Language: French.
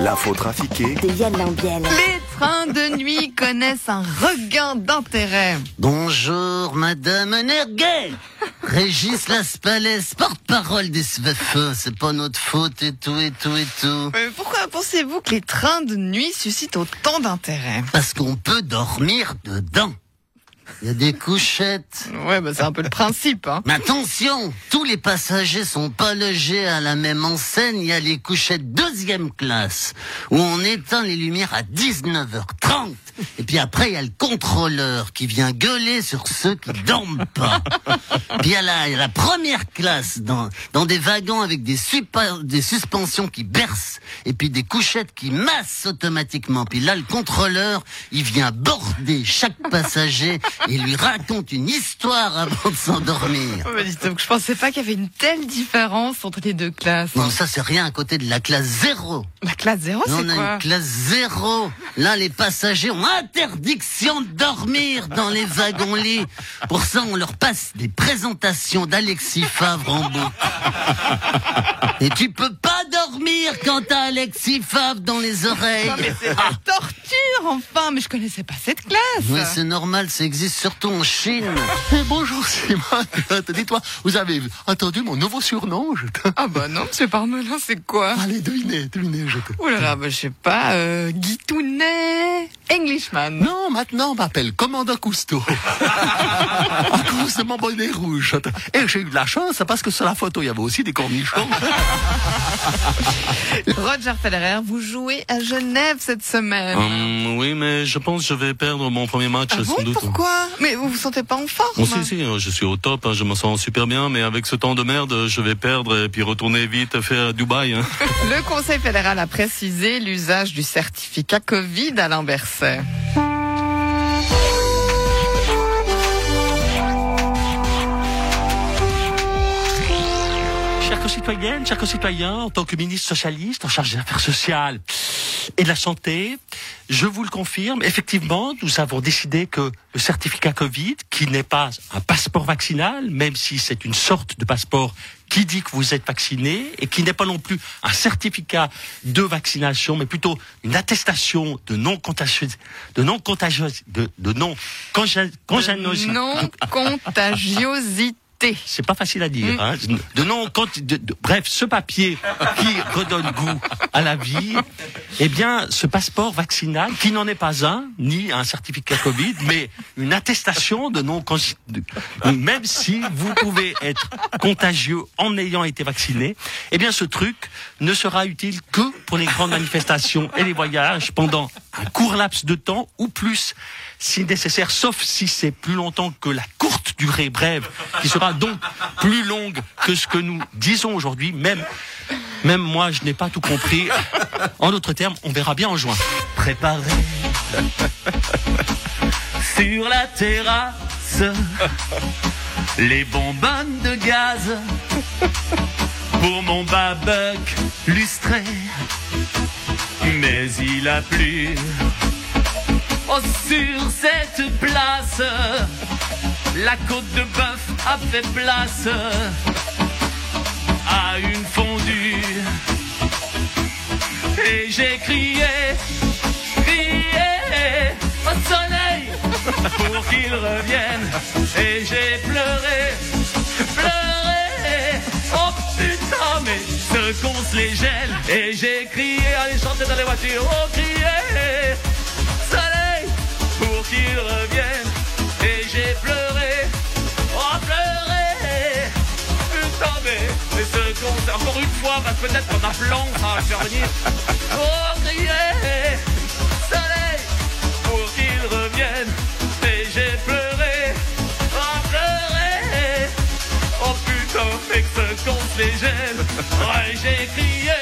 L'info trafiquée de Yann Lambiel. Les trains de nuit connaissent un regain d'intérêt. Bonjour, Madame Nerguet Régis Laspalès, porte-parole des SVFE, c'est pas notre faute et tout et tout et tout. Mais pourquoi pensez-vous que les trains de nuit suscitent autant d'intérêt? Parce qu'on peut dormir dedans. Il y a des couchettes. Ouais, bah c'est un peu le principe. Hein. Mais attention, tous les passagers sont pas logés à la même enseigne. Il y a les couchettes deuxième classe où on éteint les lumières à 19h30. Et puis après, il y a le contrôleur qui vient gueuler sur ceux qui dorment pas. Puis il y a la, première classe dans, dans des wagons avec des, super, des suspensions qui bercent et puis des couchettes qui massent automatiquement. Puis là, le contrôleur, il vient border chaque passager et lui raconte une histoire avant de s'endormir. Oh, bah, dites donc, je pensais pas qu'il y avait une telle différence entre les deux classes. Non, ça c'est rien à côté de la classe zéro. La classe zéro, c'est on a quoi une classe zéro. Là, les passagers ont interdiction de dormir dans les wagons-lits. Pour ça, on leur passe des présentations d'Alexis Favre en boucle. Et tu peux pas dormir quand t'as Alexis Favre dans les oreilles. Non, mais c'est la torture, enfin Mais je connaissais pas cette classe Oui, c'est normal, ça existe surtout en Chine. Eh, bonjour Simone, dis-toi, vous avez entendu mon nouveau surnom je Ah bah non, monsieur Parmelin, c'est quoi? Allez, devinez, devinez, je te... Oh là là, bah, je sais pas, euh, Guitounet Englishman. Non, maintenant on m'appelle Commandant Cousteau. à cause de mon bonnet rouge. Et j'ai eu de la chance parce que sur la photo il y avait aussi des cornichons. Roger Federer, vous jouez à Genève cette semaine. Hum, oui, mais je pense que je vais perdre mon premier match ah bon, sans doute. pourquoi? Mais vous vous sentez pas en forme Bon, si, si, je suis au top, hein, je me sens super bien, mais avec ce temps de merde, je vais perdre et puis retourner vite faire Dubaï. Hein. Le Conseil fédéral a précisé l'usage du certificat Covid à Berset. Chers concitoyennes, chers concitoyens, en tant que ministre socialiste en charge des affaires sociales et de la santé, je vous le confirme, effectivement, nous avons décidé que le certificat Covid, qui n'est pas un passeport vaccinal, même si c'est une sorte de passeport qui dit que vous êtes vacciné, et qui n'est pas non plus un certificat de vaccination, mais plutôt une attestation de non contagieux, de non contagieux, de, de non. Non contagiosité. C'est pas facile à dire. Hein. De non, quand, de- de- bref, ce papier qui redonne goût à la vie, eh bien, ce passeport vaccinal, qui n'en est pas un, ni un certificat Covid, mais une attestation de non, même si vous pouvez être contagieux en ayant été vacciné, eh bien, ce truc ne sera utile que pour les grandes manifestations et les voyages pendant un court laps de temps ou plus, si nécessaire, sauf si c'est plus longtemps que la durée brève, qui sera donc plus longue que ce que nous disons aujourd'hui. Même, même moi, je n'ai pas tout compris. En d'autres termes, on verra bien en juin. Préparé sur la terrasse, les bonbonnes de gaz pour mon babuck lustré. Mais il a plu oh, sur cette place. La côte de bœuf a fait place à une fondue. Et j'ai crié, crié au soleil pour qu'il revienne. Et j'ai pleuré, pleuré. Oh putain, mais ce qu'on se les gèle. Et j'ai crié, allez chanter dans les voitures, oh crié, soleil pour qu'il revienne. Encore une fois, parce que peut-être qu'on a plan, ça va faire venir. Oh, crier, soleil, pour qu'il revienne. Et j'ai pleuré, oh, pleuré. Oh putain, mais que ce con se les gèle. Ouais, j'ai crié,